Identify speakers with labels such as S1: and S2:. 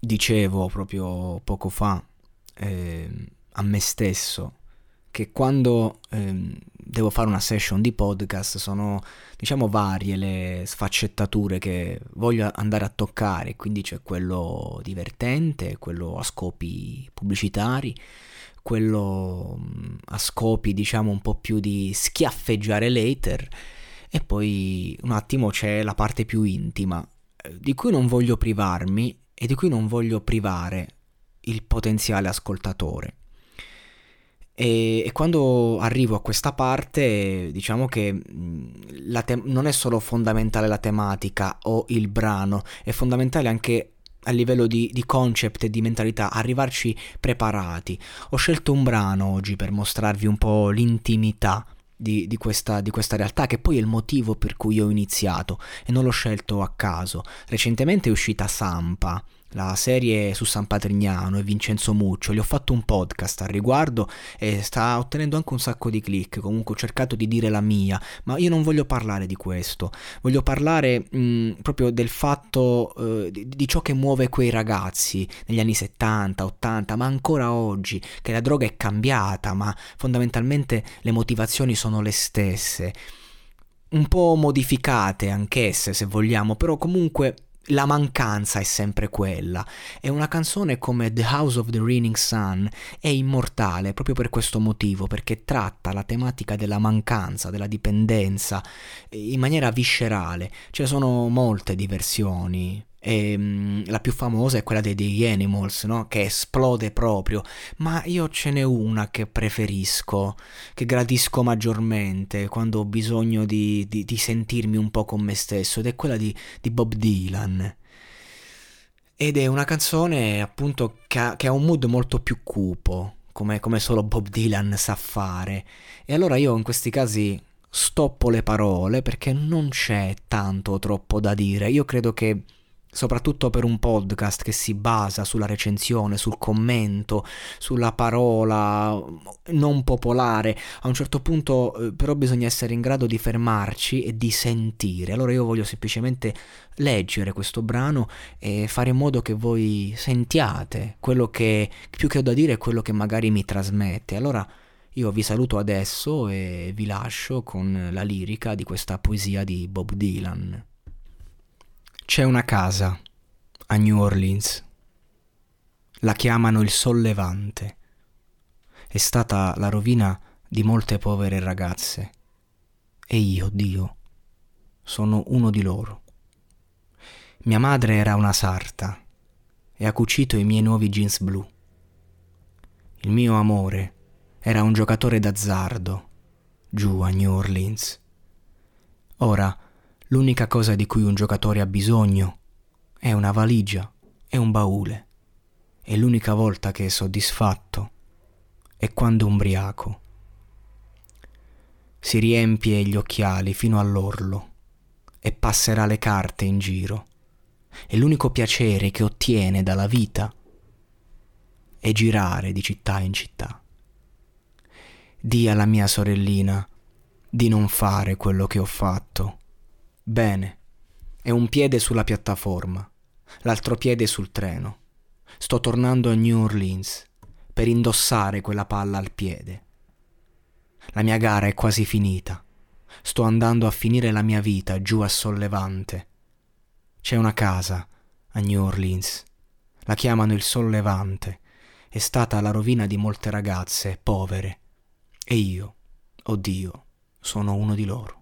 S1: Dicevo proprio poco fa eh, a me stesso che quando eh, devo fare una session di podcast sono diciamo varie le sfaccettature che voglio andare a toccare, quindi c'è quello divertente, quello a scopi pubblicitari, quello a scopi diciamo un po' più di schiaffeggiare l'hater e poi un attimo c'è la parte più intima di cui non voglio privarmi e di cui non voglio privare il potenziale ascoltatore. E, e, quando arrivo a questa parte, diciamo che te- non è solo fondamentale la tematica o il brano, è fondamentale anche a livello di, di, concept e di mentalità, arrivarci preparati. Ho scelto un brano oggi per mostrarvi un po' l'intimità di, di, questa, di, questa, realtà, che poi è il motivo per cui ho iniziato e non l'ho scelto a caso. Recentemente è uscita Sampa, la serie su San Patrignano e Vincenzo Muccio, gli ho fatto un podcast al riguardo e sta ottenendo anche un sacco di click, comunque ho cercato di dire la mia, ma io non voglio parlare di questo, voglio parlare mh, proprio del fatto eh, di, di, ciò che muove quei ragazzi negli anni 70, 80, ma ancora oggi, che la droga è cambiata, ma fondamentalmente le motivazioni sono le stesse, un po' modificate anch'esse se vogliamo, però comunque la mancanza è sempre quella. E una canzone come The House of the Raining Sun è immortale proprio per questo motivo, perché tratta la tematica della mancanza, della dipendenza in maniera viscerale. Ce ne sono molte diversioni. Um, la più famosa è quella dei, degli Animals, no? che esplode proprio, ma io ce n'è una che preferisco, che gradisco maggiormente quando ho bisogno di, di, di sentirmi un po' con me stesso, ed è quella di, di Bob Dylan. Ed è una canzone appunto che ha, che ha un mood molto più cupo, come, come solo Bob Dylan sa fare. E allora io in questi casi stoppo le parole perché non c'è tanto troppo da dire. Io credo che soprattutto per un podcast che si basa sulla recensione, sul commento, sulla parola non popolare, a un certo punto eh, però bisogna essere in grado di fermarci e di sentire. Allora io voglio semplicemente leggere questo brano e fare in modo che voi sentiate quello che più che ho da dire è quello che magari mi trasmette. Allora io vi saluto adesso e vi lascio con la lirica di questa poesia di Bob Dylan. C'è una casa a New Orleans. La chiamano il Sollevante. È stata la rovina di molte povere ragazze. E io, Dio, sono uno di loro. Mia madre era una sarta e ha cucito i miei nuovi jeans blu. Il mio amore era un giocatore d'azzardo giù a New Orleans. Ora L'unica cosa di cui un giocatore ha bisogno è una valigia e un baule. E l'unica volta che è soddisfatto è quando ubriaco. Si riempie gli occhiali fino all'orlo e passerà le carte in giro. E l'unico piacere che ottiene dalla vita è girare di città in città. Dì alla mia sorellina di non fare quello che ho fatto Bene, è un piede sulla piattaforma, l'altro piede sul treno. Sto tornando a New Orleans per indossare quella palla al piede. La mia gara è quasi finita. Sto andando a finire la mia vita giù a Sollevante. C'è una casa a New Orleans. La chiamano il Sollevante. È stata la rovina di molte ragazze povere. E io, oh Dio, sono uno di loro.